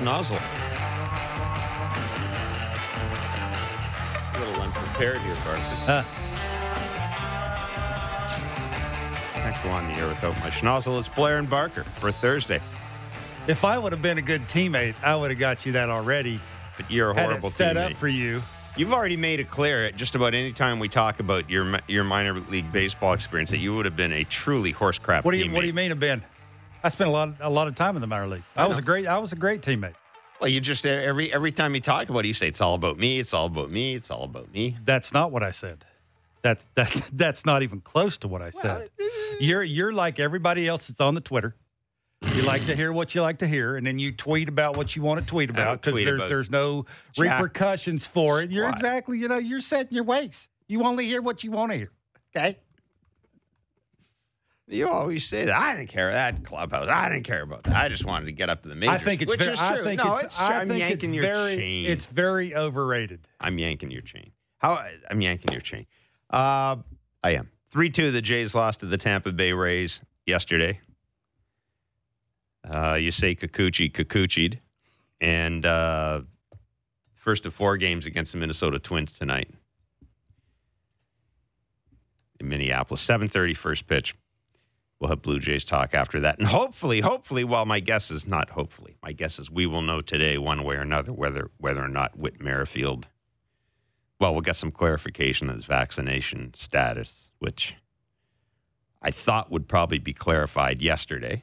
go get schnozzle. A little unprepared here, Barker. Huh. Can't go on the air without my schnozzle. It's Blair and Barker for Thursday. If I would have been a good teammate, I would have got you that already. But you're a Had horrible it set teammate. up for you. You've already made it clear at just about any time we talk about your your minor league baseball experience that you would have been a truly horse crap What do you teammate. What do you mean, have been? I spent a lot a lot of time in the minor leagues. I I, was a great I was a great teammate. Well, you just uh, every every time you talk about it, you say it's all about me. It's all about me. It's all about me. That's not what I said. That's that's that's not even close to what I said. You're you're like everybody else that's on the Twitter. You like to hear what you like to hear, and then you tweet about what you want to tweet about because there's about there's no jack repercussions for it. You're squat. exactly you know you're setting your ways. You only hear what you want to hear. Okay. You always say that. I didn't care that clubhouse. I didn't care about that. I just wanted to get up to the majors. I think it's which very, is true. I think no, it's, it's true. I I'm think yanking it's your very chain. it's very overrated. I'm yanking your chain. How I'm yanking your chain. Uh, I am three two. The Jays lost to the Tampa Bay Rays yesterday. Uh, you say Kikuchi Kikuchi'd, and uh, first of four games against the Minnesota Twins tonight in Minneapolis. 7:30 first pitch. We'll have Blue Jays talk after that, and hopefully, hopefully, well, my guess is not hopefully. My guess is we will know today, one way or another, whether whether or not Whit Merrifield. Well, we'll get some clarification on his vaccination status, which I thought would probably be clarified yesterday,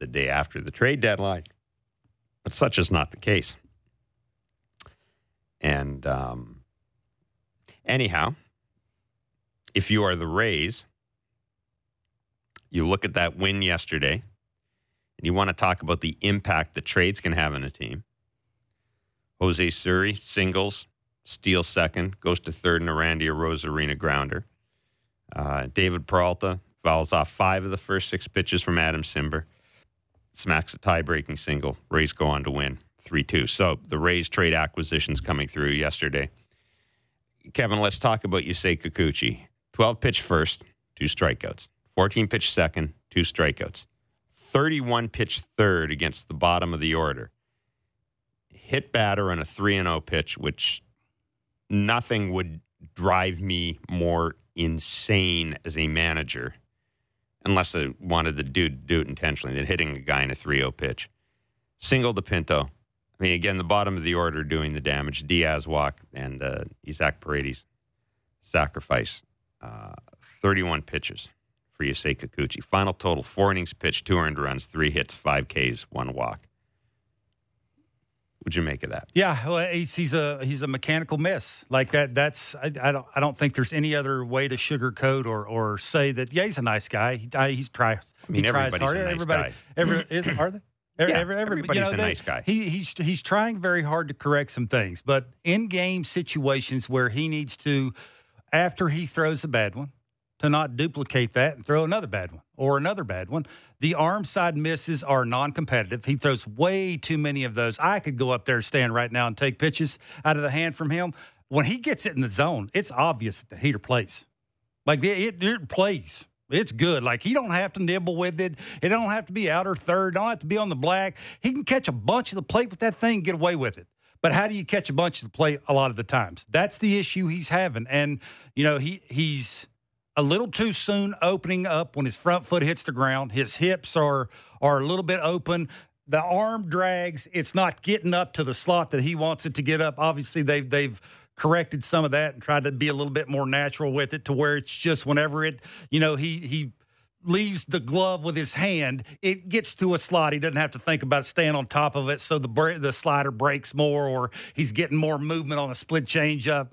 the day after the trade deadline, but such is not the case. And um, anyhow, if you are the Rays you look at that win yesterday and you want to talk about the impact the trades can have on a team. Jose Siri singles, steals second, goes to third in a Randy Arozarena grounder. Uh, David Peralta fouls off five of the first six pitches from Adam Cimber, smacks a tie breaking single. Rays go on to win 3 2. So the Rays trade acquisitions coming through yesterday. Kevin, let's talk about Yusei Kikuchi. 12 pitch first, two strikeouts. 14 pitch second, two strikeouts. 31 pitch third against the bottom of the order. Hit batter on a 3 and 0 pitch, which nothing would drive me more insane as a manager unless I wanted the dude to do, it intentionally than hitting a guy in a 3 0 pitch. Single to Pinto. I mean, again, the bottom of the order doing the damage. Diaz walk and uh, Isaac Paredes sacrifice. Uh, 31 pitches for Yusei Kikuchi. Final total four innings pitched, two earned runs, three hits, five Ks, one walk. What'd you make of that? Yeah, well, he's he's a he's a mechanical miss like that. That's I, I don't I don't think there's any other way to sugarcoat or or say that. Yeah, he's a nice guy. He, I, he's try. I mean, he tries hard. nice everybody, guy. Every, is, are they? Every, Yeah, every, every, everybody's a they- nice guy. He, he's he's trying very hard to correct some things, but in game situations where he needs to, after he throws a bad one, to not duplicate that and throw another bad one or another bad one. The arm side misses are non competitive. He throws way too many of those. I could go up there, stand right now, and take pitches out of the hand from him. When he gets it in the zone, it's obvious that the heater plays. Like it, it, plays. It's good. Like he don't have to nibble with it. It don't have to be outer third. Don't have to be on the black. He can catch a bunch of the plate with that thing and get away with it. But how do you catch a bunch of the plate a lot of the times? That's the issue he's having. And, you know, he he's a little too soon opening up when his front foot hits the ground. His hips are are a little bit open. The arm drags. It's not getting up to the slot that he wants it to get up. Obviously, they've they've corrected some of that and tried to be a little bit more natural with it to where it's just whenever it, you know, he he leaves the glove with his hand, it gets to a slot. He doesn't have to think about staying on top of it, so the the slider breaks more, or he's getting more movement on a split changeup.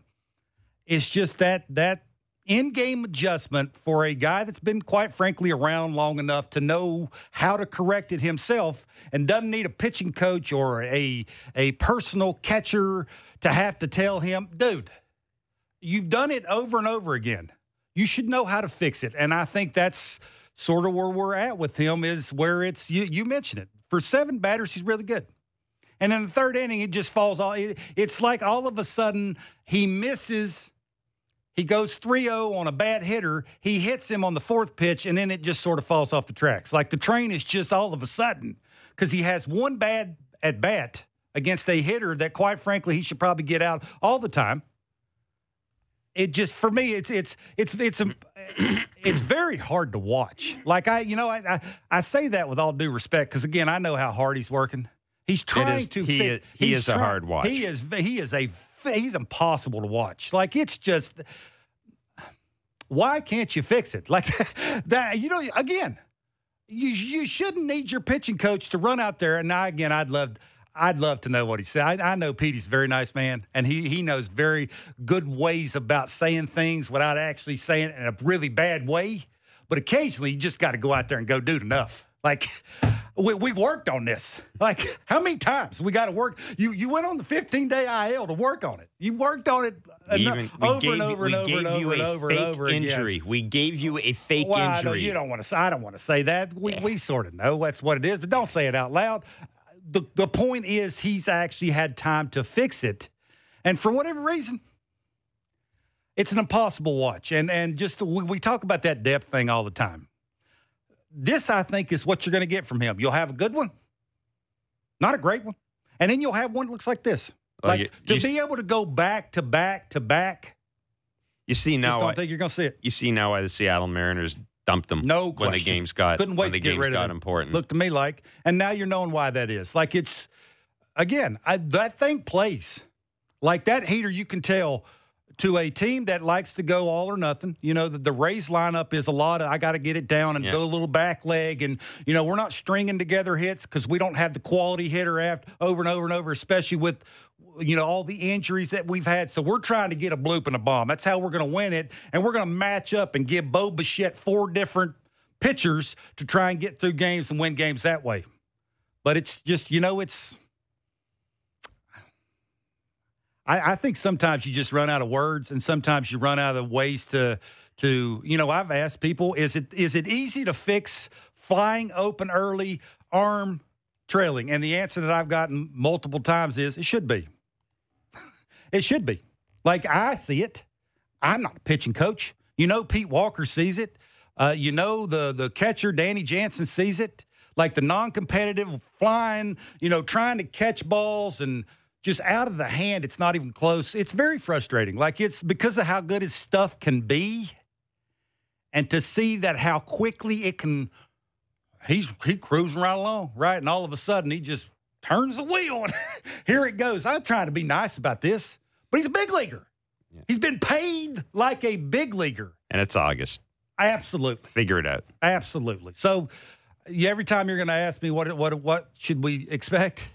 It's just that that in-game adjustment for a guy that's been quite frankly around long enough to know how to correct it himself and doesn't need a pitching coach or a a personal catcher to have to tell him, dude, you've done it over and over again. You should know how to fix it. And I think that's sort of where we're at with him is where it's you you mentioned it. For seven batters, he's really good. And in the third inning, it just falls off. It's like all of a sudden he misses. He goes 3 0 on a bad hitter. He hits him on the fourth pitch, and then it just sort of falls off the tracks. Like the train is just all of a sudden, because he has one bad at bat against a hitter that, quite frankly, he should probably get out all the time. It just for me, it's it's it's it's um, a, it's very hard to watch. Like I, you know, I I, I say that with all due respect because again, I know how hard he's working. He's trying is- to. he fix, is- he is a hard watch. He is. He is a. He's impossible to watch. Like it's just. Why can't you fix it? Like that. You know. Again, you you shouldn't need your pitching coach to run out there. And now again, I'd love. I'd love to know what he said. I, I know Petey's a very nice man, and he he knows very good ways about saying things without actually saying it in a really bad way. But occasionally, you just got to go out there and go, dude, enough. Like we we worked on this. Like how many times we got to work? You you went on the 15 day IL to work on it. You worked on it even over gave, and over and over and over and over and over again. injury. We gave you a fake Well, injury. you don't want to. I don't want to say that. We we sort of know that's what it is, but don't say it out loud. The the point is, he's actually had time to fix it, and for whatever reason, it's an impossible watch. And and just we, we talk about that depth thing all the time. This, I think, is what you're going to get from him. You'll have a good one, not a great one, and then you'll have one that looks like this. Well, like you- to you- be able to go back to back to back. you see now, don't why, think you're going to see it. you see now why the Seattle Mariners dumped them. No question. when the games got Couldn't wait when the to get rid of got him. important. looked to me like. And now you're knowing why that is. Like it's again, I, that thing plays like that heater. You can tell to a team that likes to go all or nothing. You know, the, the Rays lineup is a lot of I got to get it down and Yeah. go a little back leg, and you know we're not stringing together hits because we don't have the quality hitter after over and over and over, especially with. You know, all the injuries that we've had. So we're trying to get a bloop and a bomb. That's how we're going to win it. And we're going to match up and give Bo Bichette four different pitchers to try and get through games and win games that way. But it's just, you know, it's. I, I think sometimes you just run out of words, and sometimes you run out of ways to, to you know. I've asked people, is it is it easy to fix flying open early, arm trailing? And the answer that I've gotten multiple times is it should be. it should be. Like I see it. I'm not a pitching coach. You know, Pete Walker sees it. Uh, you know, the the catcher Danny Jansen sees it. Like the non-competitive flying, you know, trying to catch balls and just out of the hand. It's not even close. It's very frustrating. Like it's because of how good his stuff can be, and to see that how quickly it can. He's he cruising right along, right, and all of a sudden he just turns the wheel and here it goes. I'm trying to be nice about this, but he's a big leaguer. Yeah. He's been paid like a big leaguer. and it's August. Absolutely, Figure it out. absolutely. So, yeah, every time you're going to ask me what what what should we expect,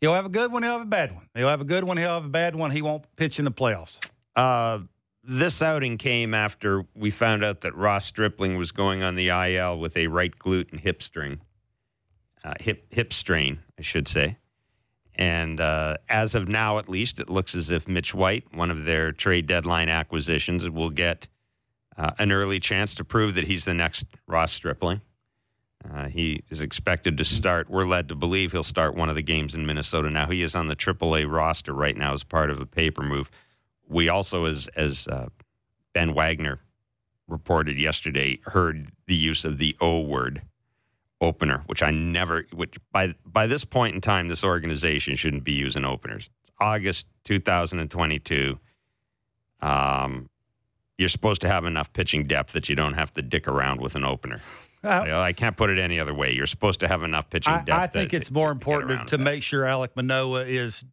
he'll have a good one. He'll have a bad one. He'll have a good one. He'll have a bad one. He won't pitch in the playoffs. Uh, this outing came after we found out that Ross Stripling was going on the IL with a right glute and hip string, uh, hip hip strain, I should say. And uh, as of now, at least, it looks as if Mitch White, one of their trade deadline acquisitions, will get uh, an early chance to prove that he's the next Ross Stripling. Uh, he is expected to start. We're led to believe he'll start one of the games in Minnesota. Now he is on the AAA roster right now as part of a paper move. We also, as as uh, Ben Wagner reported yesterday, heard the use of the O word opener, which I never. Which by by this point in time, this organization shouldn't be using openers. It's August 2022. Um, you're supposed to have enough pitching depth that you don't have to dick around with an opener. Uh, You know, I can't put it any other way. You're supposed to have enough pitching I, depth. I think that- it's more important to, to make sure Alek Manoah is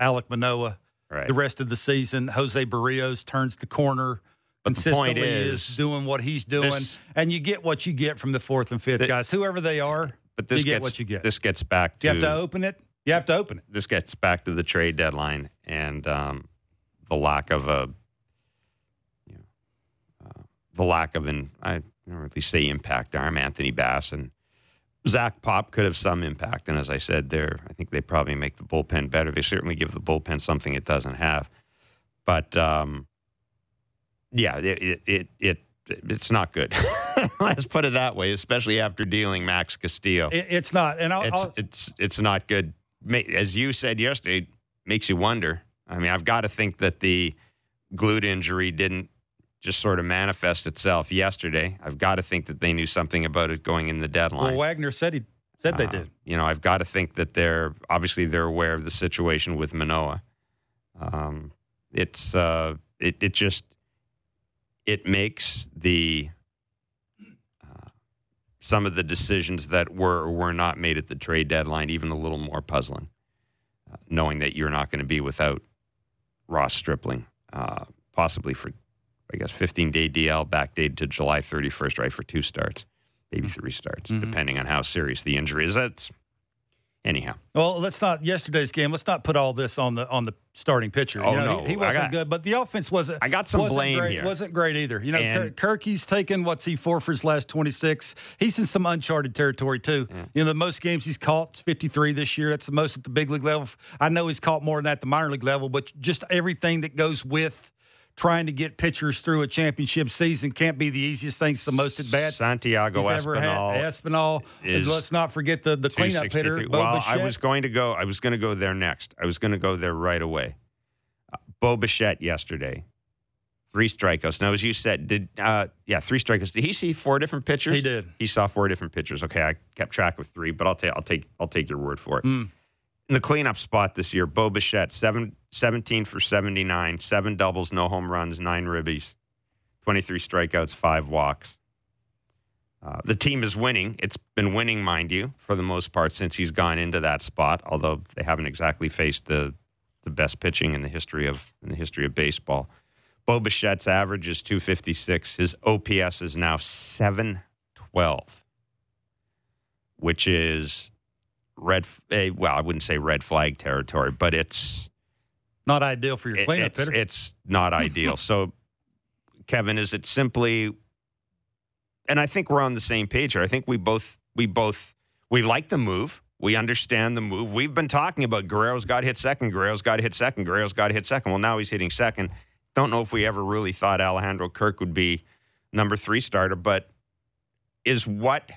Alek Manoah right. the rest of the season. Jose Berrios turns the corner. But consistently is, doing what he's doing, this- and you get what you get from the fourth and fifth The- guys, whoever they are. but this you get gets what you get. This gets back to You have to open it. You have to open it. this gets back to the trade deadline and um, the lack of a, you know, uh, the lack of an I don't least say impact arm. Anthony Bass and Zach Pop could have some impact, and as I said, there I think they probably make the bullpen better. They certainly give the bullpen something it doesn't have, but um, yeah, it it it, it it's not good. Let's put it that way, especially after dealing Max Castillo it it's not. And I'll, it's I'll, it's it's not good. As you said yesterday, makes you wonder. I mean, I've got to think that the glute injury didn't just sort of manifest itself yesterday. I've got to think that they knew something about it going in the deadline. well. Wagner said he Said they Uh, did. You know, I've got to think that they're obviously they're aware of the situation with Manoah. Um, it's uh, it it just it makes the uh, some of the decisions that were or were not made at the trade deadline even a little more puzzling, uh, knowing that you're not going to be without Ross Stripling, uh, possibly for I guess 15 day DL backdated to July 31st, right for two starts, maybe three starts, Mhm. depending on how serious the injury is. That's anyhow. Well, let's not yesterday's game. Let's not put all this on the on the starting pitcher. Oh, you know, no. he, he wasn't got- good, but the offense wasn't. I got some blame great, here. Wasn't great either. You know, And- Kir- Kirky's taken what's he for for his last twenty six. He's in some uncharted territory too. You know, the most games he's caught fifty three this year. That's the most at the big league level. I know he's caught more than that at the minor league level, but just everything that goes with. Trying to get pitchers through a championship season can't be the easiest thing. It's the most at bats Santiago he's ever had. Espinal Espinal. is Let's not forget the, the cleanup hitter. Bo Well, I was going to go. I was going to go there next. I was going to go there right away. Uh, Bo Bichette yesterday, three strikeouts. Now, as you said, did uh, yeah, three strikeouts. Did he see four different pitchers? He did. He saw four different pitchers. Okay, I kept track of three, but I'll take I'll take I'll take your word for it. Mm. In the cleanup spot this year, Bo Bichette, seven, 17 for 79, seven doubles, no home runs, nine ribbies, 23 strikeouts, five walks. Uh, the team is winning. It's been winning, mind you, for the most part since he's gone into that spot. Although they haven't exactly faced the the best pitching in the history of in the history of baseball. Bo Bichette's average is 256. His OPS is now 712, which is red. Well, I wouldn't say red flag territory, but it's Not ideal for your it- cleanup it's, hitter. it's not ideal. so, Kevin, is it simply? And I think we're on the same page here. I think we both we both we like the move. We understand the move. We've been talking about Guerrero's got to hit second. Guerrero's got to hit second. Guerrero's got to hit second. Well, now he's hitting second. Don't know if we ever really thought Alejandro Kirk would be number three starter, but is what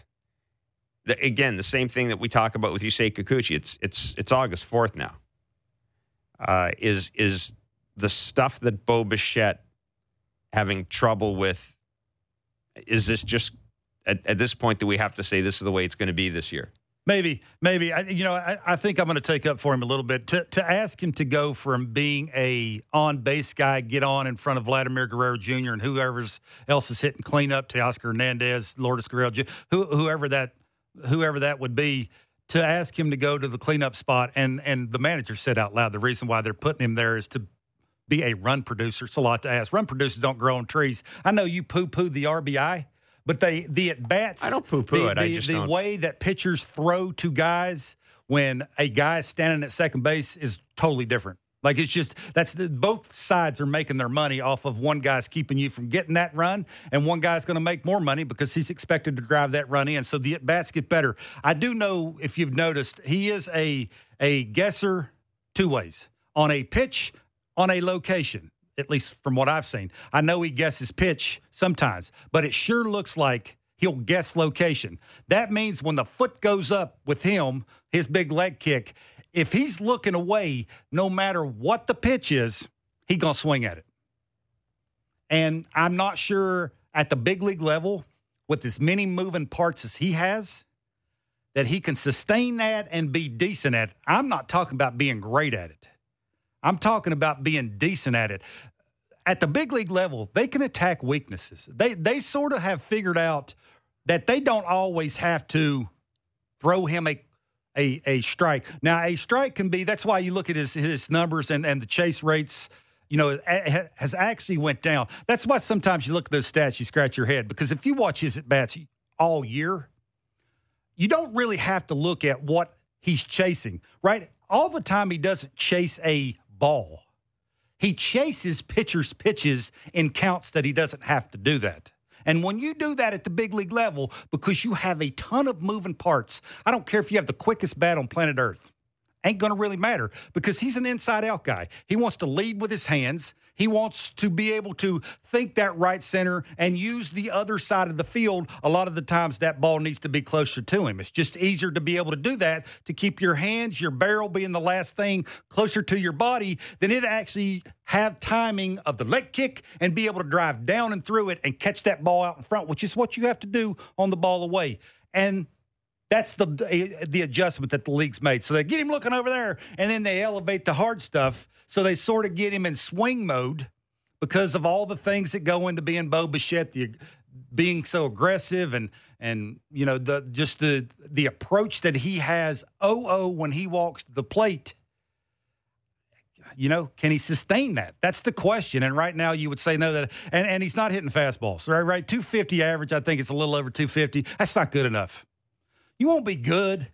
the, again the same thing that we talk about with Yusei Kikuchi. It's it's it's August fourth now. Uh, is is the stuff that Bo Bichette having trouble with? Is this just at, at this point do we have to say this is the way it's going to be this year? Maybe, maybe. I, you know, I, I think I'm going to take up for him a little bit to to ask him to go from being a on base guy, get on in front of Vladimir Guerrero Jr. and whoever else is hitting cleanup, to Teoscar Hernandez, Lourdes Gurriel, who, whoever that whoever that would be. To ask him to go to the cleanup spot, and and the manager said out loud the reason why they're putting him there is to be a run producer. It's a lot to ask. Run producers don't grow on trees. I know you poo poo the RBI, but they the at bats. I don't poo-poo the, it. I just the don't- way that pitchers throw to guys when a guy is standing at second base is totally different. Like it's just that's the, both sides are making their money off of one guy's keeping you from getting that run, and one guy's going to make more money because he's expected to drive that run in. So the at bats get better. I do know if you've noticed, he is a a guesser two ways on a pitch, on a location. At least from what I've seen, I know he guesses pitch sometimes, but it sure looks like he'll guess location. That means when the foot goes up with him, his big leg kick, if he's looking away, no matter what the pitch is, he gonna swing at it. And I'm not sure at the big league level, with as many moving parts as he has, that he can sustain that and be decent at it. I'm not talking about being great at it. I'm talking about being decent at it. At the big league level, they can attack weaknesses. They they sort of have figured out that they don't always have to throw him a a, a strike. Now, a strike can be that's why you look at his his numbers and, and the chase rates, you know, has actually went down. That's why sometimes you look at those stats, you scratch your head because if you watch his at bats all year, you don't really have to look at what he's chasing, right? All the time he doesn't chase a ball. He chases pitchers' pitches in counts that he doesn't have to do that. And when you do that at the big league level, because you have a ton of moving parts, I don't care if you have the quickest bat on planet Earth, ain't going to really matter because he's an inside out guy. He wants to lead with his hands. He wants to be able to think that right center and use the other side of the field. A lot of the times that ball needs to be closer to him. It's just easier to be able to do that to keep your hands, your barrel being the last thing closer to your body than it actually have timing of the leg kick and be able to drive down and through it and catch that ball out in front, which is what you have to do on the ball away. And That's the the adjustment that the league's made. So they get him looking over there, and then they elevate the hard stuff. So they sort of get him in swing mode because of all the things that go into being Bo Bichette, the being so aggressive and and you know the just the the approach that he has. Oh oh, when he walks the plate, you know, can he sustain that? That's the question. And right now, you would say no. That and, and he's not hitting fastballs. Right, right. Two fifty average. I think it's a little over two fifty. That's not good enough. You won't be good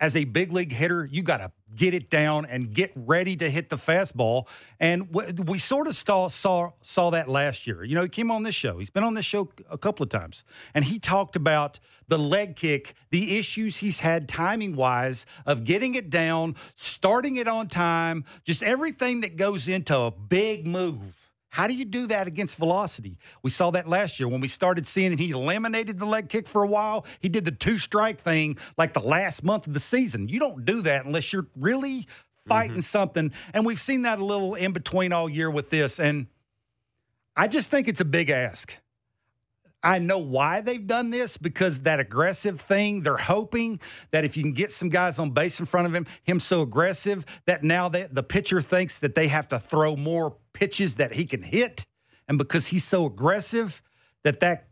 as a big league hitter. You got to get it down and get ready to hit the fastball. And we sort of saw, saw saw that last year. You know, he came on this show. He's been on this show a couple of times, and he talked about the leg kick, the issues he's had timing wise of getting it down, starting it on time, just everything that goes into a big move how do you do that against velocity? We saw that last year when we started seeing him. He eliminated the leg kick for a while. He did the two strike thing like the last month of the season. You don't do that unless you're really fighting mm-hmm. something. And we've seen that a little in between all year with this. And I just think it's a big ask. I know why they've done this because that aggressive thing, they're hoping that if you can get some guys on base in front of him, him so aggressive that now they, the pitcher thinks that they have to throw more pitches that he can hit. And because he's so aggressive, that that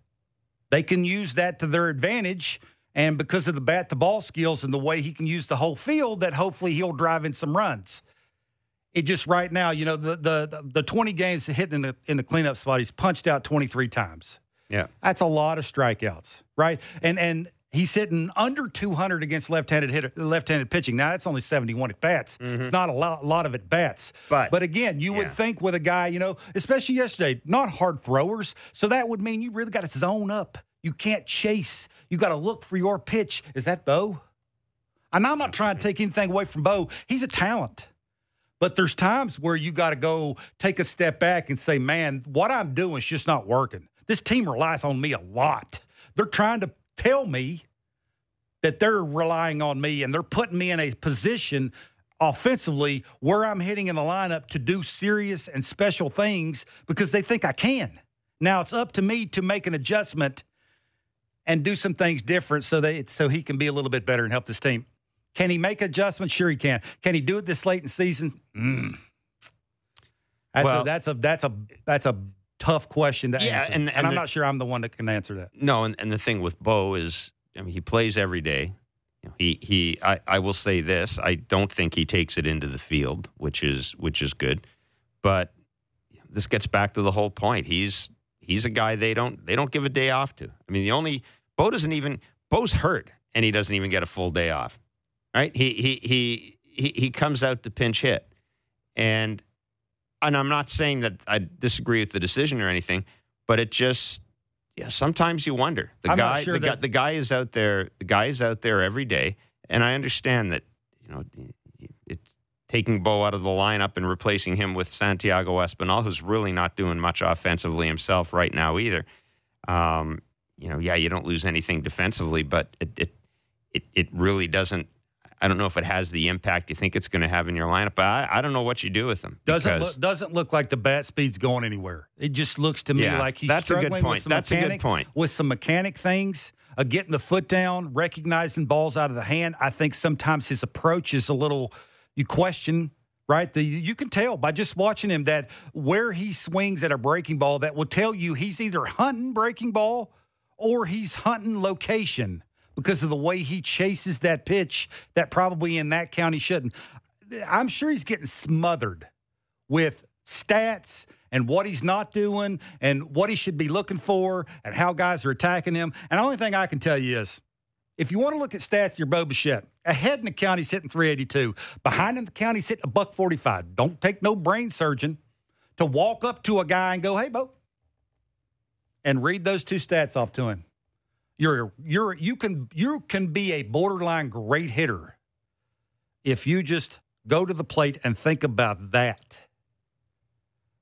they can use that to their advantage. And because of the bat to ball skills and the way he can use the whole field, that hopefully he'll drive in some runs. It just right now, you know, the the the 20 games hitting in the in the cleanup spot, he's punched out 23 times. Yeah. That's a lot of strikeouts, right? And and he's hitting under 200 against left-handed hitter, left-handed pitching. Now that's only 71 at bats. Mm-hmm. It's not a lot, lot of at bats. But but again, you yeah. would think with a guy, you know, especially yesterday, not hard throwers. So that would mean you really got to zone up. You can't chase. You got to look for your pitch. Is that Bo? And I'm not trying to take anything away from Bo. He's a talent. But there's times where you got to go take a step back and say, man, what I'm doing is just not working. This team relies on me a lot. They're trying to tell me that they're relying on me and they're putting me in a position offensively where I'm hitting in the lineup to do serious and special things because they think I can. Now it's up to me to make an adjustment and do some things different so that so he can be a little bit better and help this team. Can he make adjustments? Sure, he can. Can he do it this late in season? Mm. That's well, a, that's a that's a that's a tough question to yeah, answer. And, and, and I'm the, not sure I'm the one that can answer that. No, and, and the thing with Bo is, I mean, he plays every day. You know, he he. I, I will say this: I don't think he takes it into the field, which is which is good. But this gets back to the whole point. He's he's a guy they don't they don't give a day off to. I mean, the only Bo doesn't even Bo's hurt, and he doesn't even get a full day off. Right? He he he he, he comes out to pinch hit, and and I'm not saying that I disagree with the decision or anything, but it just yeah, sometimes you wonder. The I'm guy sure the, that... guy the guy is out there, the guy is out there every day, and I understand that, you know, it's taking Bo out of the lineup and replacing him with Santiago Espinal, who's really not doing much offensively himself right now either. Um, you know, yeah, you don't lose anything defensively, but it, it it it really doesn't I don't know if it has the impact you think it's going to have in your lineup. But I, I don't know what you do with them. Doesn't look, doesn't look like the bat speed's going anywhere. It just looks to me yeah, like he's that's struggling a good point. with some that's mechanic, a good point. with some mechanic things. Uh, getting the foot down, recognizing balls out of the hand. I think sometimes his approach is a little. You question right? The, you can tell by just watching him that where he swings at a breaking ball, that will tell you he's either hunting breaking ball or he's hunting location because of the way he chases that pitch that probably in that county shouldn't. I'm sure he's getting smothered with stats and what he's not doing and what he should be looking for and how guys are attacking him. And the only thing I can tell you is if you want to look at stats, you're Bo. Ahead in the county's hitting 382. Behind in the county's hitting a buck 45. Don't take no brain surgeon to walk up to a guy and go, hey, Bo, and read those two stats off to him. You're you're you can you can be a borderline great hitter if you just go to the plate and think about that.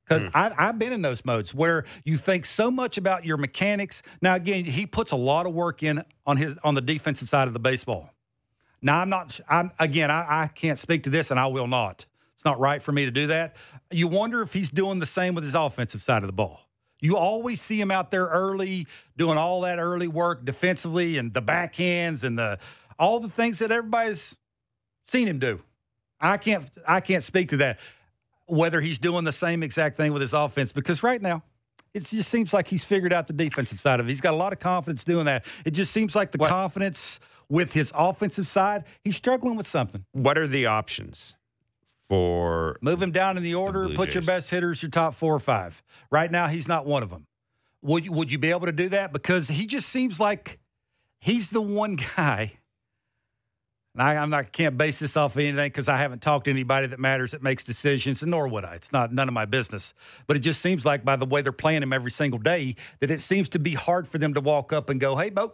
Because mm. I've, I've been in those modes where you think so much about your mechanics. Now, again, he puts a lot of work in on his on the defensive side of the baseball. Now, I'm not. I'm again. I, I can't speak to this, and I will not. It's not right for me to do that. You wonder if he's doing the same with his offensive side of the ball. You always see him out there early, doing all that early work defensively and the backhands and the all the things that everybody's seen him do. I can't I can't speak to that whether he's doing the same exact thing with his offense because right now it just seems like he's figured out the defensive side of it. He's got a lot of confidence doing that. It just seems like the What- confidence with his offensive side, he's struggling with something. What are the options for Move him down in the order, Blue put your best hitters, your top four or five. Right now, he's not one of them. Would you, would you be able to do that? Because he just seems like he's the one guy. And I, I'm not can't base this off of anything because I haven't talked to anybody that matters that makes decisions, and nor would I. It's not none of my business. But it just seems like by the way they're playing him every single day, that it seems to be hard for them to walk up and go, "Hey, Bo,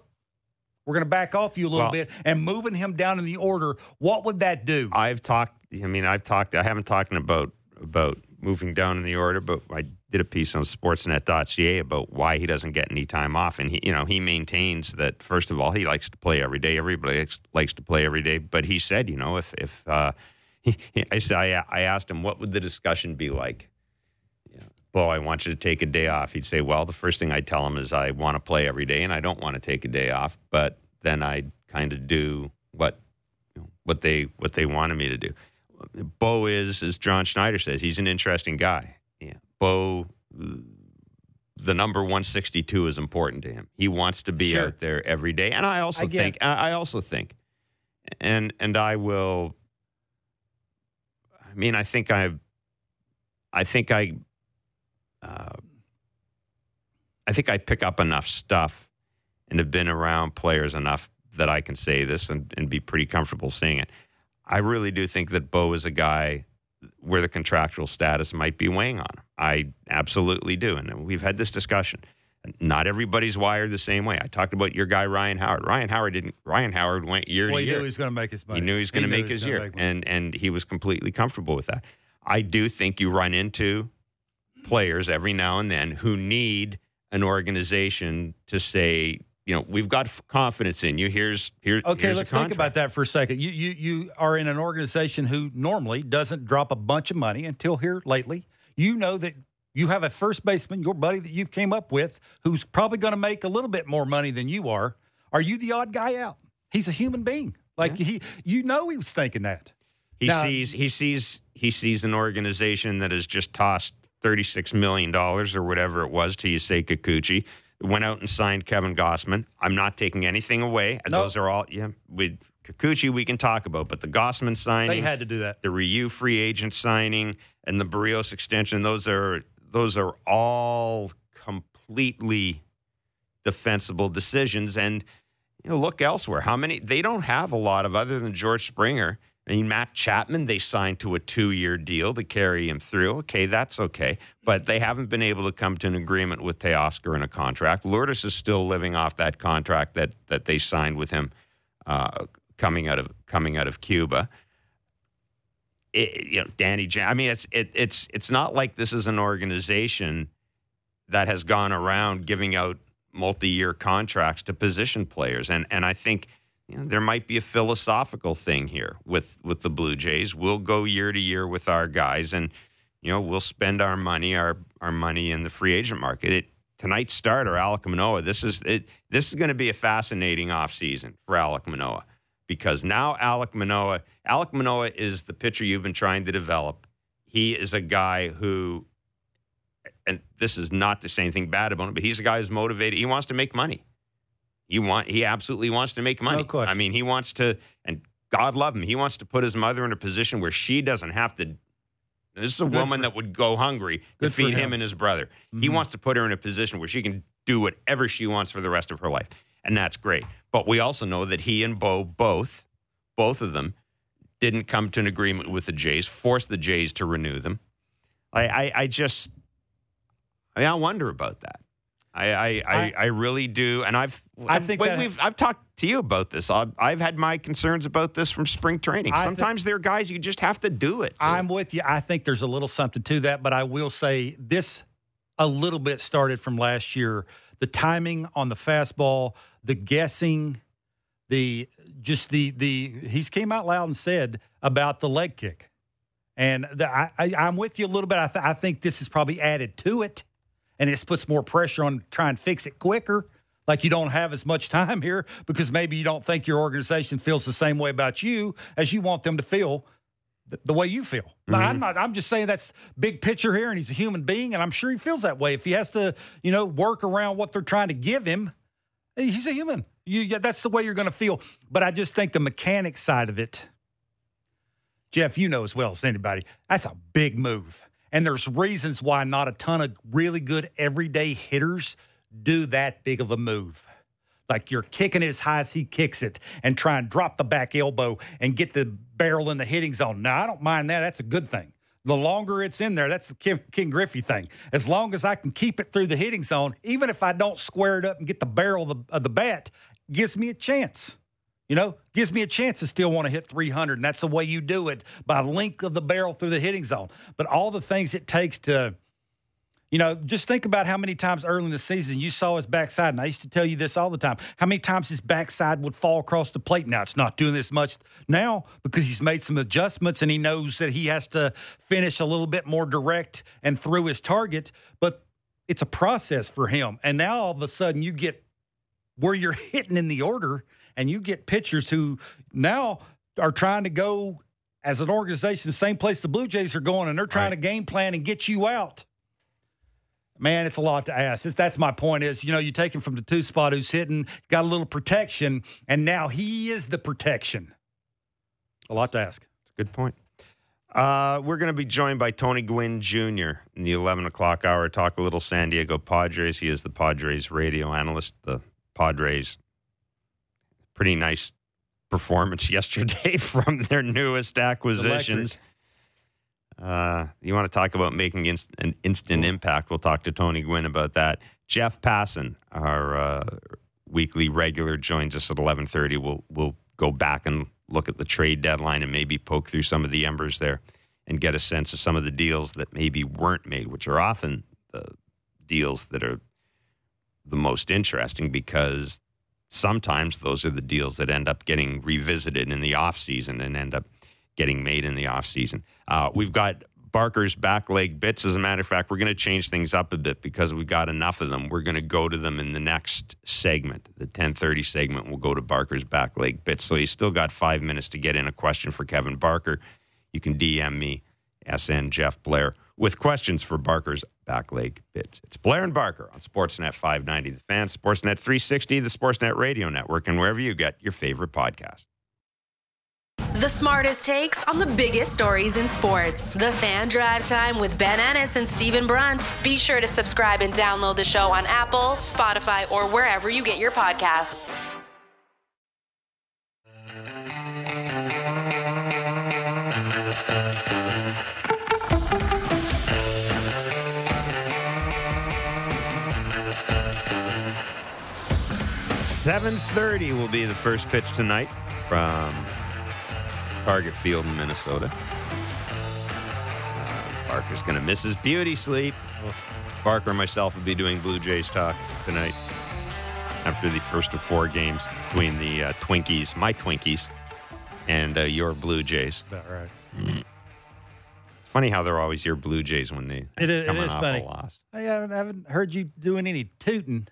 we're going to back off you a little Well- bit," and moving him down in the order. What would that do? I've talked. I mean, I've talked. I haven't talked about about moving down in the order, but I did a piece on Sportsnet.ca about why he doesn't get any time off, and he, you know, he maintains that first of all, he likes to play every day. Everybody likes, to play every day, but he said, you know, if if uh, he, I said, I, I asked him what would the discussion be like. You Bo, I want you to take a day off. He'd say, well, the first thing I tell him is I want to play every day, and I don't want to take a day off, but then I'd kind of do what you know, what they what they wanted me to do. Bo is, as John Schneider says, he's an interesting guy. Yeah, Bo, the number one sixty two is important to him. He wants to be Sure. out there every day, and I also I think, I I also think, and and I will. I mean, I think I, I think I, uh, I think I pick up enough stuff and have been around players enough that I can say this and, and be pretty comfortable saying it. I really do think that Bo is a guy where the contractual status might be weighing on him. I absolutely do. And we've had this discussion. Not everybody's wired the same way. I talked about your guy Ryan Howard. Ryan Howard didn't Ryan Howard went year well, to he year. knew he was going to make his money. He knew he was going to make his year, make and and he was completely comfortable with that. I do think you run into players every now and then who need an organization to say, you know, we've got confidence in you. Here's here. Okay, here's let's think about that for a second. You you you are in an organization who normally doesn't drop a bunch of money until here lately. You know that you have a first baseman, your buddy that you've came up with, who's probably going to make a little bit more money than you are. Are you the odd guy out? He's a human being. Like he, you know, he was thinking that. He Now- sees he sees he sees an organization that has just tossed thirty six million dollars or whatever it was to Yusei Kikuchi. Went out and signed Kevin Gausman. I'm not taking anything away. No. Those are all yeah. With Kikuchi, we can talk about, but the Gausman signing, They had to do that. the Ryu free agent signing, and the Berrios extension. Those are those are all completely defensible decisions. And you know, look elsewhere. How many? They don't have a lot of other than George Springer. I mean, Matt Chapman, they signed to a two year deal to carry him through. Okay, that's okay. But they haven't been able to come to an agreement with Teoscar in a contract. Lourdes is still living off that contract that, that they signed with him uh, coming out of coming out of Cuba. It, you know, Danny I mean, it's it, it's it's not like this is an organization that has gone around giving out multi-year contracts to position players, and and I think you know, there might be a philosophical thing here with with the Blue Jays. We'll go year to year with our guys, and you know we'll spend our money our our money in the free agent market. It tonight's starter Alek Manoah. This is it. This is going to be a fascinating offseason for Alek Manoah because now Alek Manoah, Alek Manoah is the pitcher you've been trying to develop. He is a guy who, and this is not to say anything bad about him, but he's a guy who's motivated. He wants to make money. He want he absolutely wants to make money. question. I mean, he wants to, and God love him. He wants to put his mother in a position where she doesn't have to. This is a Good woman for- that would go hungry to feed him. him. and his brother. He Mhm. wants to put her in a position where she can do whatever she wants for the rest of her life, and that's great. But we also know that he and Bo both, both of them, didn't come to an agreement with the Jays, forced the Jays to renew them. I, I, I just, I, mean, I wonder about that. I, I, I, I- really do, and I've, I think we've, I've talked to you about this. I've, I've had my concerns about this from spring training. I Sometimes there are guys you just have to do it. to. I'm with you. I think there's a little something to that, but I will say this a little bit started from last year. The timing on the fastball, the guessing, the just the the he's came out loud and said about the leg kick, and the, I, I I'm with you a little bit. I, th- I think this is probably added to it, and it puts more pressure on trying to try and fix it quicker. Like you don't have as much time here because maybe you don't think your organization feels the same way about you as you want them to feel th- the way you feel. Mm-hmm. Now, I'm not. I'm just saying that's big picture here, and he's a human being, and I'm sure he feels that way. If he has to, you know, work around what they're trying to give him, he's a human. You, yeah, that's the way you're going to feel. But I just think the mechanic side of it, Jeff, you know as well as anybody, that's a big move. And there's reasons why not a ton of really good everyday hitters do that big of a move. Like you're kicking it as high as he kicks it and try and drop the back elbow and get the barrel in the hitting zone. Now, I don't mind that. That's a good thing. The longer it's in there, that's the King, Griffey thing. As long as I can keep it through the hitting zone, even if I don't square it up and get the barrel of the, of the bat, gives me a chance. You know, gives me a chance to still want to hit 300. And that's the way you do it by length of the barrel through the hitting zone. But all the things it takes to, you know, just think about how many times early in the season you saw his backside. And I used to tell you this all the time how many times his backside would fall across the plate. Now it's not doing this much now because he's made some adjustments and he knows that he has to finish a little bit more direct and through his target. But it's a process for him. And now all of a sudden you get where you're hitting in the order and you get pitchers who now are trying to go as an organization the same place the Blue Jays are going, and they're trying right. to game plan and get you out. Man, it's a lot to ask. It's, that's my point. Is you know you take him from the two spot who's hitting, got a little protection, and now he is the protection. A lot to ask. It's a good point. Uh, we're going to be joined by Tony Gwynn Jr. in the 11 o'clock hour. Talk a little San Diego Padres. He is the Padres radio analyst. The Padres pretty nice performance yesterday from their newest acquisitions. Uh, you want to talk about making inst- an instant impact? We'll talk to Tony Gwynn about that. Jeff Passan, our uh, weekly regular, joins us at eleven thirty. We'll we'll go back and look at the trade deadline and maybe poke through some of the embers there and get a sense of some of the deals that maybe weren't made, which are often the deals that are the most interesting because sometimes those are the deals that end up getting revisited in the offseason and end up getting made in the offseason. Uh, we've got Barker's back leg bits. As a matter of fact, we're going to change things up a bit because we've got enough of them. We're going to go to them in the next segment. The 1030 segment We'll go to Barker's back leg bits. So you still got five minutes to get in a question for Kevin Barker. You can DM me, SN Jeff Blair with questions for Barker's back leg bits. It's Blair and Barker on Sportsnet 590, The Fan, Sportsnet 360, the Sportsnet Radio Network, and wherever you get your favorite podcast. The smartest takes on the biggest stories in sports. The Fan Drive Time with Ben Ennis and Stephen Brunt. Be sure to subscribe and download the show on Apple, Spotify, or wherever you get your podcasts. 7.30 will be the first pitch tonight from Target Field in Minnesota. Uh, Barker's going to miss his beauty sleep. Barker and myself will be doing Blue Jays talk tonight after the first of four games between the uh, Twinkies, my Twinkies, and uh, your Blue Jays. About right. It's funny how they're always your Blue Jays when they it is, come it is off funny. a loss. I haven't, I haven't heard you doing any tooting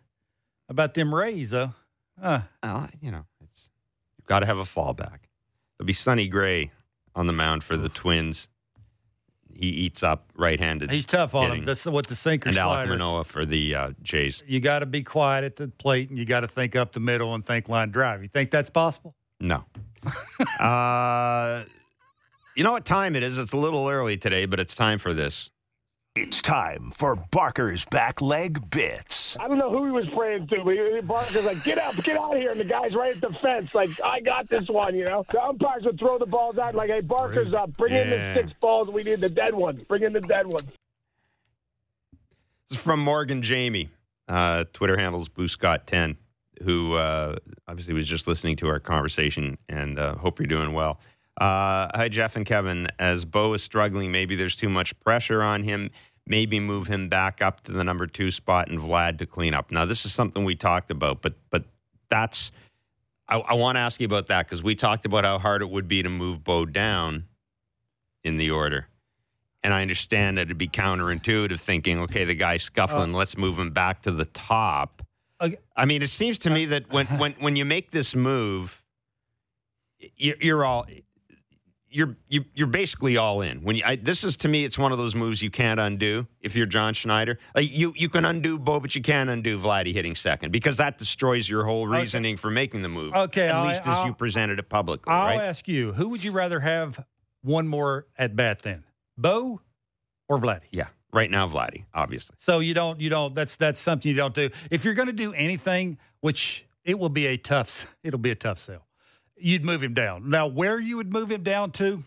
about them Rays, though. Uh, well, you know, it's you've got to have a fallback. It'll be Sonny Gray on the mound for the Twins. He eats up right-handed. he's tough on hitting. him. That's what the sinker and Alek slider. Manoah for the uh, Jays. You got to be quiet at the plate, and you got to think up the middle and think line drive. You think that's possible? No. uh, you know what time it is? It's a little early today, but it's time for this. It's time for Barker's back leg bits. I don't know who he was praying to, but he, Barker's like, "Get up, get out of here!" And the guy's right at the fence, like, "I got this one." You know, the umpires would throw the balls out, like, "Hey, Barker's up. Bring in the six balls. We need the dead ones. Bring in the dead ones." This is from Morgan Jamie. Uh, Twitter handles Boo Scott 10, who uh, obviously was just listening to our conversation and uh, hope you're doing well. Uh, hi, Jeff and Kevin. As Bo is struggling, maybe there's too much pressure on him. Maybe move him back up to the number two spot and Vlad to clean up. Now, this is something we talked about, but but that's I, I want to ask you about that because we talked about how hard it would be to move Bo down in the order. And I understand that it'd be counterintuitive thinking, okay, the guy's scuffling, let's move him back to the top. Okay. I mean, it seems to me that when when when you make this move, you're all you're you, you're basically all in. When you, I, this is to me, it's one of those moves you can't undo if you're John Schneider. Like you you can undo Bo, but you can't undo Vladdy hitting second because that destroys your whole Okay. reasoning for making the move. Okay, at I'll- least as I'll- you presented it publicly, I'll right? ask you, who would you rather have one more at bat then, Bo or Vladdy? yeah, right now, Vladdy, obviously. So you don't, you don't. That's that's something you don't do. If you're going to do anything, which it will be a tough, it'll be a tough sell. You'd move him down. Now, where you would move him down to,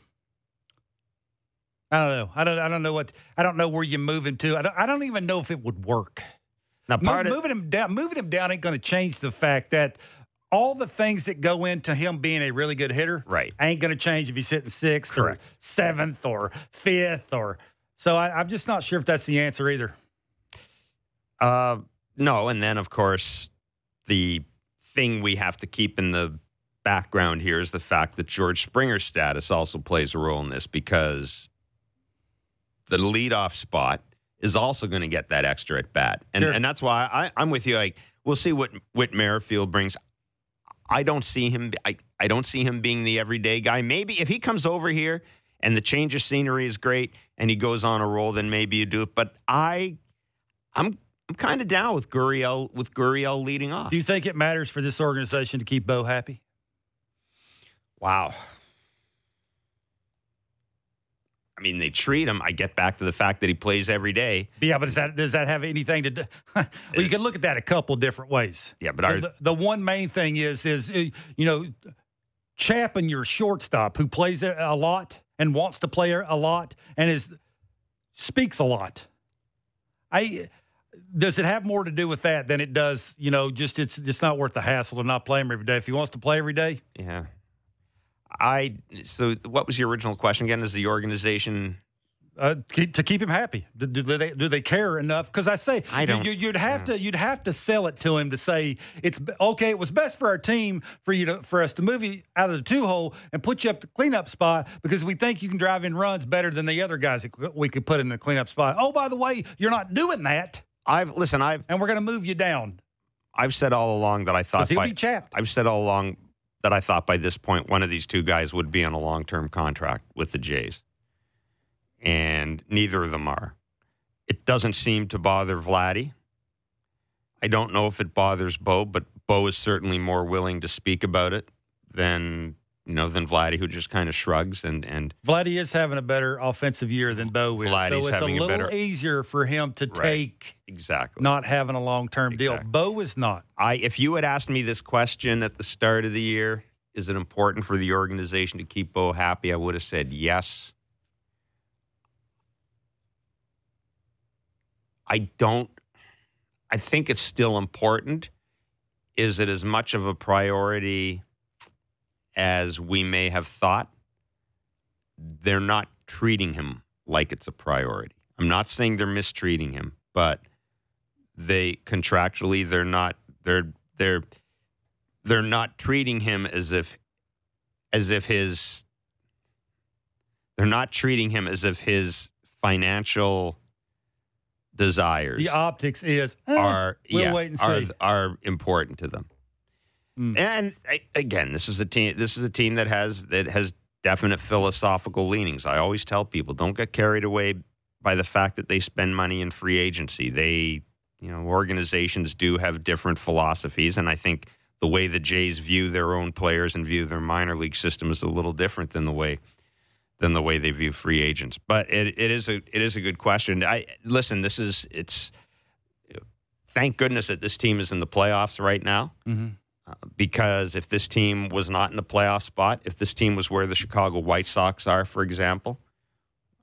I don't know. I don't. I don't know what. I don't know where you move him to. I don't. I don't even know if it would work. Now, Mo- moving him down, moving him down ain't going to change the fact that all the things that go into him being a really good hitter, Right. ain't going to change if he's hitting sixth Correct. or seventh or fifth or. So I, I'm just not sure if that's the answer either. Uh, no, and then of course the thing we have to keep in the background here is the fact that George Springer's status also plays a role in this because the leadoff spot is also going to get that extra at bat, and Sure. and that's why I, I'm with you. Like we'll see what Whit Merrifield brings. I don't see him. I, I don't see him being the everyday guy. Maybe if he comes over here and the change of scenery is great and he goes on a roll, then maybe you do it. But I, I'm I'm kind of down with Gurriel with Gurriel leading off. Do you think it matters for this organization to keep Bo happy? Wow. I mean, they treat him. I get back to the fact that he plays every day. Yeah, but does that does that have anything to do? well, you can look at that a couple different ways. Yeah, but our, the, the one main thing is is uh, you know Chapin, your shortstop, who plays a a lot and wants to play a lot and is speaks a lot. I does it have more to do with that than it does? You know, just it's it's not worth the hassle to not play him every day. If he wants to play every day, yeah. I so what was your original question again? Is the organization uh, to keep him happy. Do, do they do they care enough? Because I say I don't- You, would have to you'd have to sell it to him to say it's okay. It was best for our team for you to for us to move you out of the two hole and put you up the cleanup spot because we think you can drive in runs better than the other guys that we could put in the cleanup spot. Oh, by the way, you're not doing that, I've listen, I've and we're going to move you down I've said all along that I thought he'll by, be chapped. I've said all along that I thought by this point one of these two guys would be on a long term contract with the Jays. And neither of them are. It doesn't seem to bother Vladdy. I don't know if it bothers Bo, but Bo is certainly more willing to speak about it than you know than Vladdy, who just kind of shrugs and and Vladdy is having a better offensive year than Bo is, Vladdy's so it's a having a little better- easier for him to Right. take exactly. not having a long term deal. Exactly. Bo is not. I if you had asked me this question at the start of the year, is it important for the organization to keep Bo happy? I would have said yes. I don't I think it's still important. Is it as much of a priority as we may have thought? They're not treating him like it's a priority. I'm not saying they're mistreating him, but they contractually they're not they're they're they're not treating him as if as if his they're not treating him as if his financial desires The optics is are we'll yeah, are, are important to them. Mm. And I, again, this is a team. This is a team that has that has definite philosophical leanings. I always tell people, don't get carried away by the fact that they spend money in free agency. They, you know, organizations do have different philosophies, and I think the way the Jays view their own players and view their minor league system is a little different than the way than the way they view free agents. But it, it is a it is a good question. I listen. This is it's. Thank goodness that this team is in the playoffs right now Mhm. Because if this team was not in the playoff spot, if this team was where the Chicago White Sox are, for example,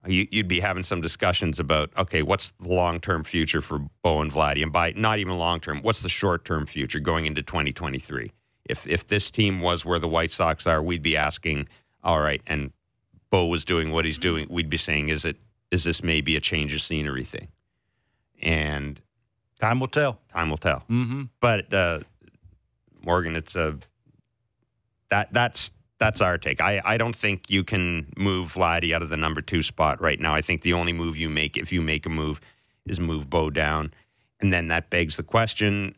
you, you'd be having some discussions about okay, what's the long term future for Bo and Vladdy, and by not even long term, what's the short term future going into 2023? If if this team was where the White Sox are, we'd be asking, all right, and Bo was doing what he's doing, we'd be saying, is it is this maybe a change of scenery thing? And Time will tell. time will tell Mm-hmm. but uh, Morgan, it's a that that's that's our take. I, I don't think you can move Vladdy out of the number two spot right now. I think the only move you make, if you make a move, is move Bo down, and then that begs the question: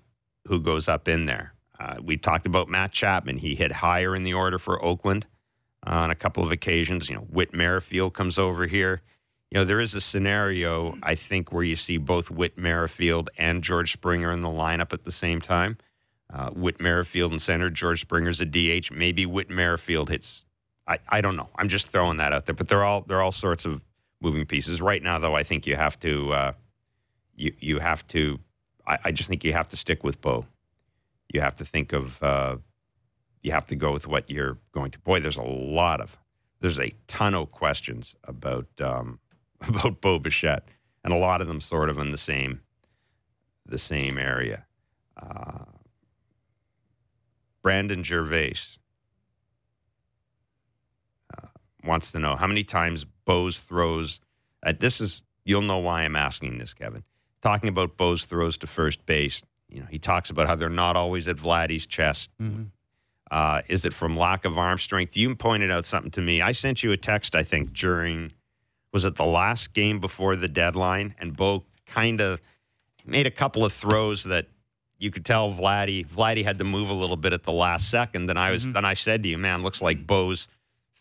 who goes up in there. Uh, we talked about Matt Chapman. He hit higher in the order for Oakland uh, on a couple of occasions. You know, Whit Merrifield comes over here. You know, there is a scenario, I think, where you see both Whit Merrifield and George Springer in the lineup at the same time. Uh, Whit Merrifield in center, George Springer's a DH. Maybe Whit Merrifield hits. I, I don't know. I'm just throwing that out there. But they're all they're all sorts of moving pieces. Right now, though, I think you have to uh, you you have to. I, I just think you have to stick with Bo. You have to think of. Uh, you have to go with what you're going to. Boy, there's a lot of there's a ton of questions about um, about Bo Bichette, and a lot of them sort of in the same the same area. Uh, Brandon Gervais uh, wants to know how many times Bo's throws. Uh, this is you'll know why I'm asking this, Kevin. Talking about Bo's throws to first base. You know, he talks about how they're not always at Vladdy's chest. Mm-hmm. Uh, is it from lack of arm strength? You pointed out something to me. I sent you a text, I think, during was it the last game before the deadline, and Bo kind of made a couple of throws that you could tell Vladdy Vladdy had to move a little bit at the last second. And I was Mm-hmm. then I said to you, man, looks like Bo's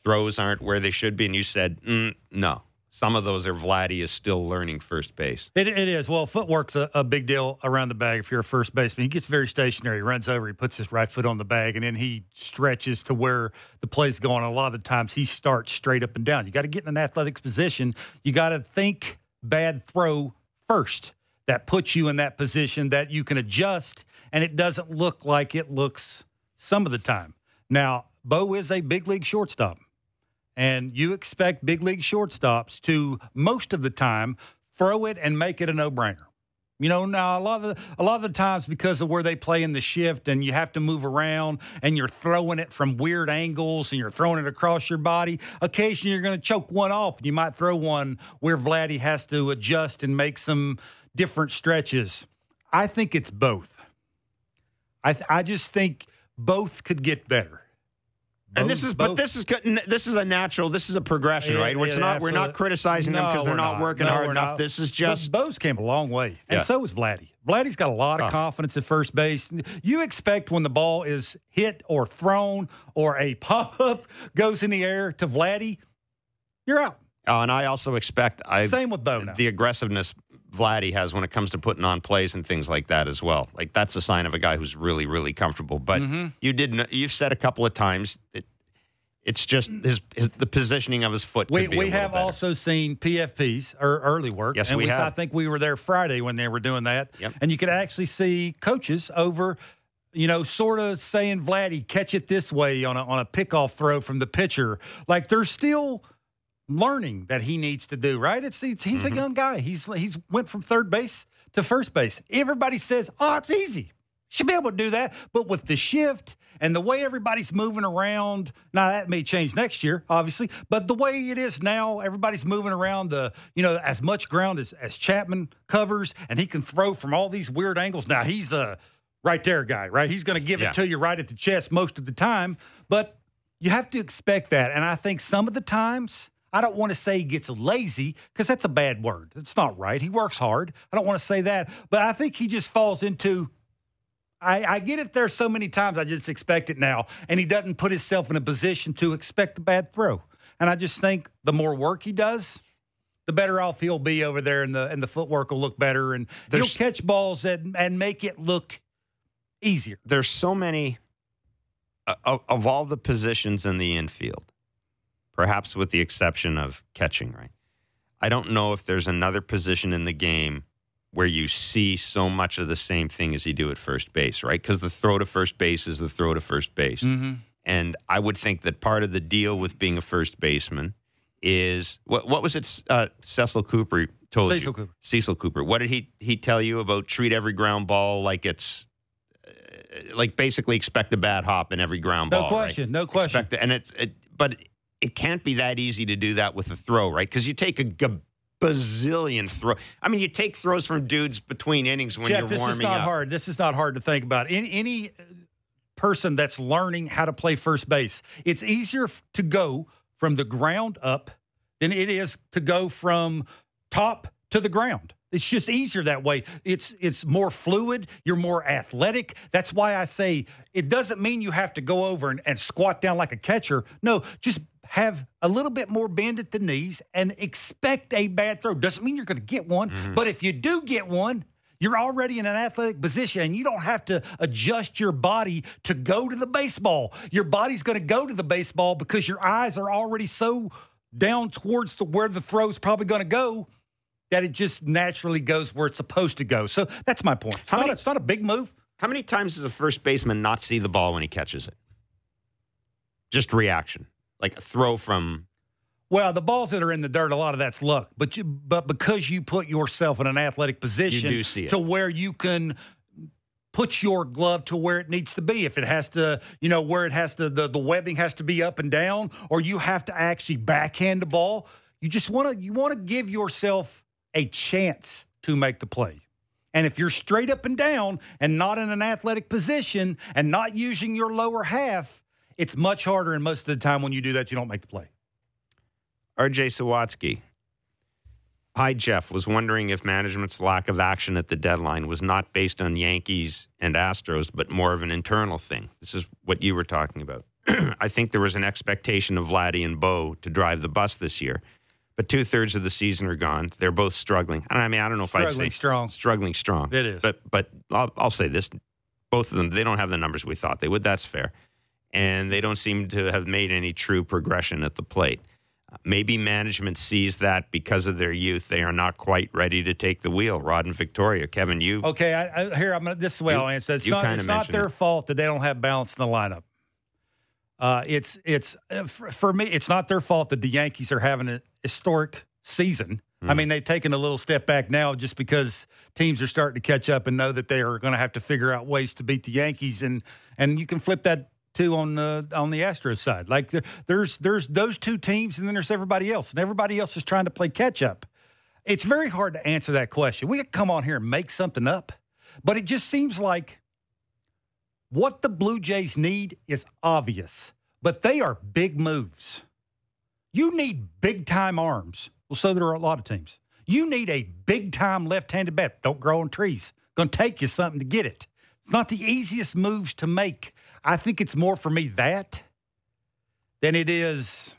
throws aren't where they should be, and you said, mm, no. Some of those are Vladdy is still learning first base. It, it is. Well, footwork's a, a big deal around the bag if you're a first baseman. He gets very stationary. He runs over, he puts his right foot on the bag, and then he stretches to where the play's going. A lot of the times he starts straight up and down. You got to get in an athletics position. You got to think bad throw first. That puts you in that position that you can adjust, and it doesn't look like it looks some of the time. Now, Bo is a big league shortstop and you expect big league shortstops to most of the time throw it and make it a no-brainer. You know, now a lot of the, a lot of the times because of where they play in the shift and you have to move around and you're throwing it from weird angles and you're throwing it across your body, occasionally you're going to choke one off and you might throw one where Vladdy has to adjust and make some different stretches. I think it's both. I th- I just think both could get better. And this Both- is, but this is this is a natural. This is a progression, Yeah, right? It's yeah, not. We're not absolutely. criticizing them because they're we're not, working No, hard enough. not. This is But just Bo's came a long way, and Yeah. so is Vladdy. Vladdy's got a lot of Oh. confidence at first base. You expect when the ball is hit or thrown or a pop up goes in the air to Vladdy, you're out. Oh, and I also expect I Same with Bo now. the aggressiveness Vladdy has when it comes to putting on plays and things like that as well. Like that's a sign of a guy who's really, really comfortable. But Mm-hmm. you didn't. you've said a couple of times it, it's just his, his the positioning of his foot. we we have better. also seen PFPs or early work. Yes, and we I have. think we were there Friday when they were doing that. Yep. And you could actually see coaches over, you know, sort of saying, Vladdy, catch it this way on a, on a pickoff throw from the pitcher. Like they're still learning that he needs to do, right? It's, it's he's Mm-hmm. a young guy. He's he's went from third base to first base. Everybody says, oh, it's easy. Should be able to do that. But with the shift and the way everybody's moving around, now that may change next year, obviously, but the way it is now, everybody's moving around the, you know, as much ground as, as Chapman covers, and he can throw from all these weird angles. Now he's a right there guy, right? He's going to give Yeah. it to you right at the chest most of the time, but you have to expect that. And I think some of the times, I don't want to say he gets lazy because that's a bad word. It's not right. He works hard. I don't want to say that, but I think he just falls into. I, I get it there so many times. I just expect it now, and he doesn't put himself in a position to expect the bad throw. And I just think the more work he does, the better off he'll be over there, and the and the footwork will look better, and There's- he'll catch balls and and make it look easier. there's so many uh, of, of all the positions in the infield, perhaps with the exception of catching, right? I don't know if there's another position in the game where you see so much of the same thing as you do at first base, right? Because the throw to first base is the throw to first base. Mm-hmm. And I would think that part of the deal with being a first baseman is what what was it uh, Cecil Cooper told Cecil you? Cooper. Cecil Cooper. What did he he tell you about treat every ground ball like it's uh, like basically expect a bad hop in every ground ball? No ball, question, right? no question. Expect it, and it's it, but it can't be that easy to do that with a throw, right? Because you take a g- bazillion throw. I mean, you take throws from dudes between innings when Jeff, you're this warming is not up. hard. This is not hard to think about. Any, any uh, person that's learning how to play first base, it's easier to go from the ground up than it is to go from top to the ground. It's just easier that way. It's it's more fluid. You're more athletic. That's why I say it doesn't mean you have to go over and, and squat down like a catcher. No, just have a little bit more bend at the knees and expect a bad throw. Doesn't mean you're going to get one, mm-hmm. but if you do get one, you're already in an athletic position and you don't have to adjust your body to go to the baseball. Your body's going to go to the baseball because your eyes are already so down towards the, where the throw's probably going to go that it just naturally goes where it's supposed to go. So that's my point. It's, How not, many- it's not a big move. How many times does a first baseman not see the ball when he catches it? Just reaction, like a throw from. Well, the balls that are in the dirt, a lot of that's luck. But you, but because you put yourself in an athletic position do see it. to where you can put your glove to where it needs to be. If it has to, you know, where it has to, the, the webbing has to be up and down, or you have to actually backhand the ball. You just want to you want to give yourself a chance to make the play. And if you're straight up and down and not in an athletic position and not using your lower half, it's much harder. And most of the time, when you do that, you don't make the play. RJ Sawatsky. Hi, Jeff. Was wondering if management's lack of action at the deadline was not based on Yankees and Astros, but more of an internal thing. This is what you were talking about. I think there was an expectation of Vladdy and Bo to drive the bus this year, but two thirds of the season are gone. They're both struggling. And I mean, I don't know if Struggling say strong. struggling strong. It is. But but I'll, I'll say this: both of them, they don't have the numbers we thought they would. That's fair, and they don't seem to have made any true progression at the plate. Maybe management sees that because of their youth, they are not quite ready to take the wheel. Rod and Victoria, Kevin, you Okay, I, I, here I'm. Gonna, this is the way You- I'll answer. It's not. It's not their it. fault that they don't have balance in the lineup. Uh, it's it's uh, for, for me. It's not their fault that the Yankees are having a historic season. I Hmm. mean, they've taken a little step back now just because teams are starting to catch up and know that they are going to have to figure out ways to beat the Yankees, and and you can flip that too on the on the Astros side. Like there, there's there's those two teams, and then there's everybody else, and everybody else is trying to play catch up. It's very hard to answer that question. We could come on here and make something up, but it just seems like what the Blue Jays need is obvious, but they are big moves. You need big time arms. Well, so there are a lot of teams. You need a big time left handed bat. Don't grow on trees. To take you something to get it. It's not the easiest moves to make. I think it's more for me that than it is.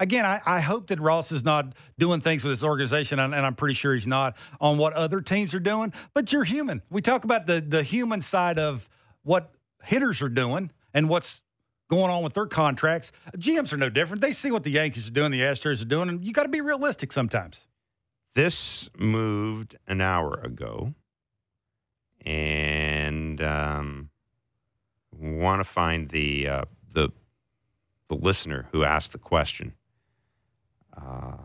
Again, I, I hope that Ross is not doing things with his organization, and, and I'm pretty sure he's not on what other teams are doing. But you're human. We talk about the the human side of what hitters are doing and what's going on with their contracts. GMs are no different. They see what the Yankees are doing, the Astros are doing, and you got to be realistic sometimes. This moved an hour ago, and um, want to find the uh, the the listener who asked the question. Uh,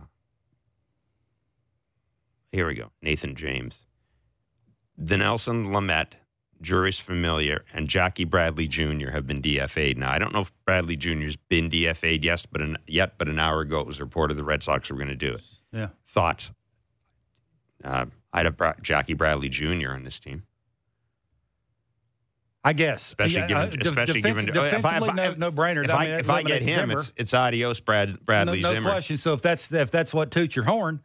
here we go, Nathan James. The Nelson Lamette, Jeurys Familia, and Jackie Bradley Jr. have been DFA'd. Now, I don't know if Bradley Jr.'s been DFA'd yes, but an, yet, but an hour ago it was reported the Red Sox were going to do it Yeah. thoughts? Uh, I'd have brought Jackie Bradley Jr. on this team, I guess, especially Yeah, given, uh, especially defense- given. if I- if defensively, I- no, no brainer. If I, mean, if I get him, Zimmer. it's, it's adios, Brad, Bradley no, no Zimmer. question. So if that's if that's what toots your horn,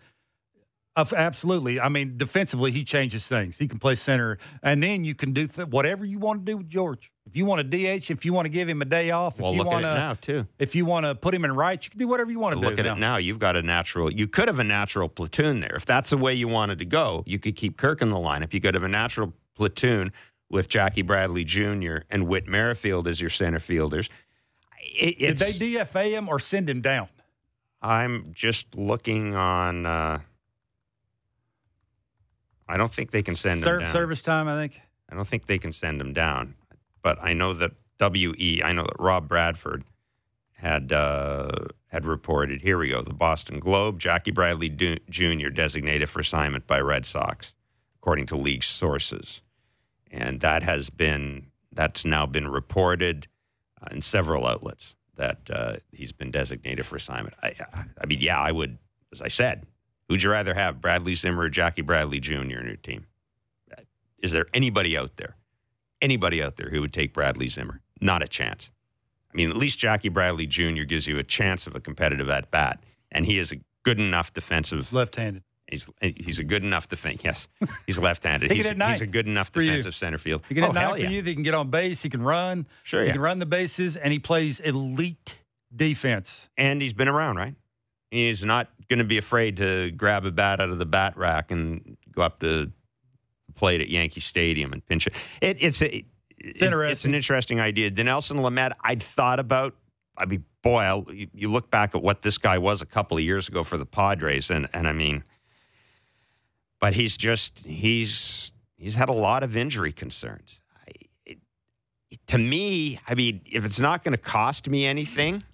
of absolutely. I mean, defensively, he changes things. He can play center, and then you can do th- whatever you want to do with George. If you want to DH, if you want to give him a day off, Well, if you want it to, now too. if you want to put him in right, you can do whatever you want to do. Look at it now. You've got a natural. You could have a natural platoon there. If that's the way you wanted to go, you could keep Kirk in the lineup. You could have a natural platoon with Jackie Bradley Jr. and Whit Merrifield as your center fielders. It, Did they DFA him or send him down? I'm just looking on. Uh, I don't think they can send Ser- him down. Service time, I think. I don't think they can send him down. But I know that WE, I know that Rob Bradford had uh, had reported. Here we go. The Boston Globe. Jackie Bradley Jr. designated for assignment by Red Sox, according to league sources, and that has been that's now been reported uh, in several outlets that uh, he's been designated for assignment. I, I mean, yeah, I would, as I said, who'd you rather have, Bradley Zimmer or Jackie Bradley Jr. in your team? Is there anybody out there, anybody out there who would take Bradley Zimmer? Not a chance. I mean, at least Jackie Bradley Jr. gives you a chance of a competitive at bat, and he is a good enough defensive Left-handed. He's eh, he's a good enough defense. Yes, he's left-handed. He can he's, he's a good enough defensive center field. He can hit oh, nine for yeah. you. He can get on base. He can run. Sure, He yeah. can run the bases, and he plays elite defense. and he's been around, right? He's not going to be afraid to grab a bat out of the bat rack and go up to the plate at Yankee Stadium and pinch it. it it's a, it- it's, it's an interesting idea. Dinelson Lamet, I'd thought about. I mean, boy, I'll, you you look back at what this guy was a couple of years ago for the Padres, and and I mean, but he's just he's he's had a lot of injury concerns. I, it, to me, I mean, if it's not going to cost me anything,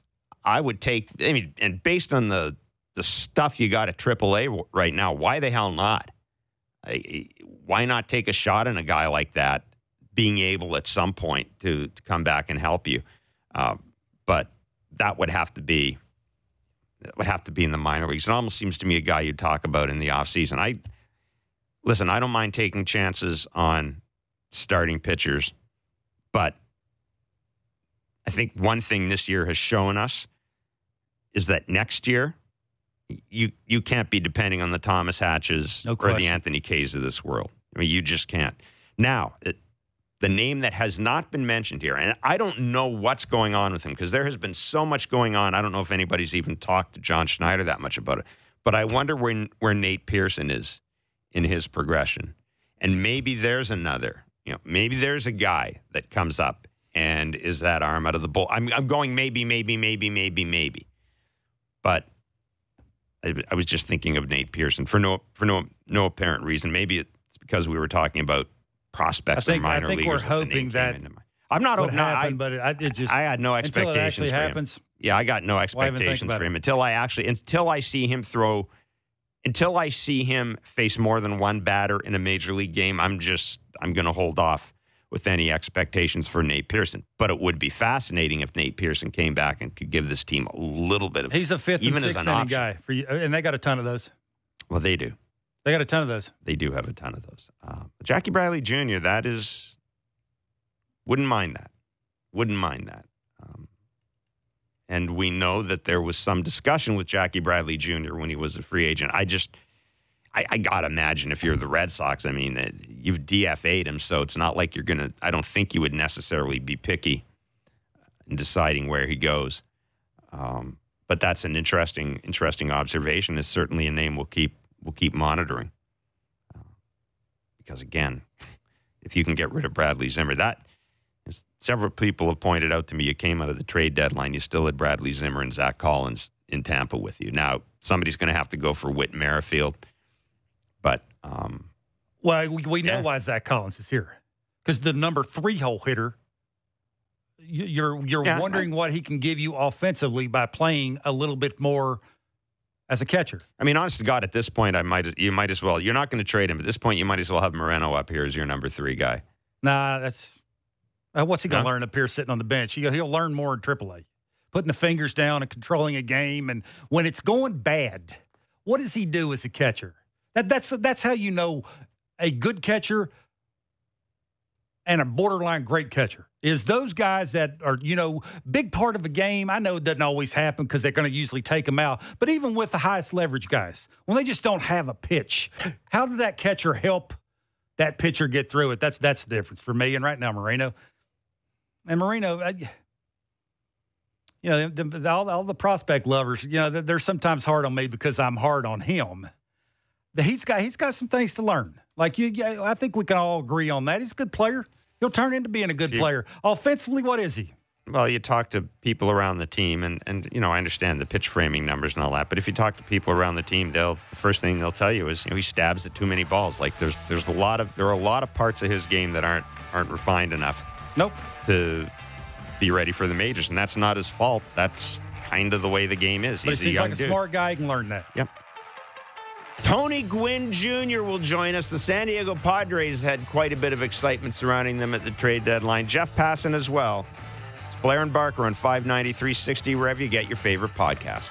I would take. I mean, and based on the the stuff you got at AAA right now, why the hell not? I, why not take a shot on a guy like that, being able at some point to, to come back and help you? Uh, but that would have to be that would have to be in the minor leagues. It almost seems to me a guy you'd talk about in the offseason. I listen. I don't mind taking chances on starting pitchers, but I think one thing this year has shown us is that next year you you can't be depending on the Thomas Hatches No or the. Anthony Kays of this world. I mean, you just can't. Now, it, the name that has not been mentioned here, and I don't know what's going on with him because there has been so much going on. I don't know if anybody's even talked to John Schneider that much about it. But I wonder when where Nate Pearson is in his progression, and maybe there's another. You know, maybe there's a guy that comes up and is that arm out of the bull. I'm I'm going maybe, maybe, maybe, maybe, maybe, but. I, I was just thinking of Nate Pearson for no for no no apparent reason. Maybe it's because we were talking about prospects I think- or I minor think we're hoping that. I'm not hoping. no, I, but it, it just I had no until it expectations actually for him. happens. Yeah, I got no Why even think expectations for it? him until I actually until I see him throw until I see him face more than one batter in a major league game. I'm just I'm going to hold off with any expectations for Nate Pearson. But it would be fascinating if Nate Pearson came back and could give this team a little bit of He's a fifth even and as sixth an inning option. guy for you, and they got a ton of those. Well, they do. They got a ton of those. They do have a ton of those. Uh, Jackie Bradley Jr. That is wouldn't mind that. Wouldn't mind that. And we know that there was some discussion with Jackie Bradley Jr. when he was a free agent. I just, I, I gotta imagine if you're the Red Sox, I mean, you've DFA'd him, so it's not like you're gonna. I don't think you would necessarily be picky in deciding where he goes. Um, but that's an interesting, interesting observation. Is certainly a name we'll keep we'll keep monitoring. Uh, because again, if you can get rid of Bradley Zimmer, that as several people have pointed out to me. You came out of the trade deadline, you still had Bradley Zimmer and Zack Collins in Tampa with you. Now somebody's going to have to go for Whit Merrifield, but um, Well, we, we know Yeah. why Zack Collins is here because the number three hole hitter. you- You're you're Yeah, wondering what he can give you offensively by playing a little bit more as a catcher. I mean, honest to God, at this point, I might you might as well. You're not going to trade him at this point. You might as well have Moreno up here as your number three guy. Nah, that's uh, what's he going to No? learn up here sitting on the bench? He, he'll learn more in AAA, putting the fingers down and controlling a game. And when it's going bad, what does he do as a catcher? That, that's that's how you know a good catcher and a borderline great catcher is those guys that are you know big part of a game. I know it doesn't always happen because they're going to usually take them out. But even with the highest leverage guys, when they just don't have a pitch, how did that catcher help? that pitcher get through it. That's that's the difference for me. And right now, Moreno and Moreno, I, you know, the, the, all, all the prospect lovers, you know, they're, sometimes hard on me because I'm hard on him. But he's got he's got some things to learn. Like you, yeah, I think we can all agree on that. He's a good player. He'll turn into being a good Yeah. player. Offensively, what is he? Well, you talk to people around the team, and, and you know I understand the pitch framing numbers and all that. But if you talk to people around the team, they'll the first thing they'll tell you is you know he stabs at too many balls. Like there's there's a lot of there are a lot of parts of his game that aren't aren't refined enough Nope. to be ready for the majors, and that's not his fault. That's kind of the way the game is. But He's he a young like a dude. smart guy. He can learn that. Yep. Tony Gwynn Jr. will join us. The San Diego Padres had quite a bit of excitement surrounding them at the trade deadline. Jeff Passan as well. It's Blair and Barker on 590, 360, wherever you get your favorite podcast.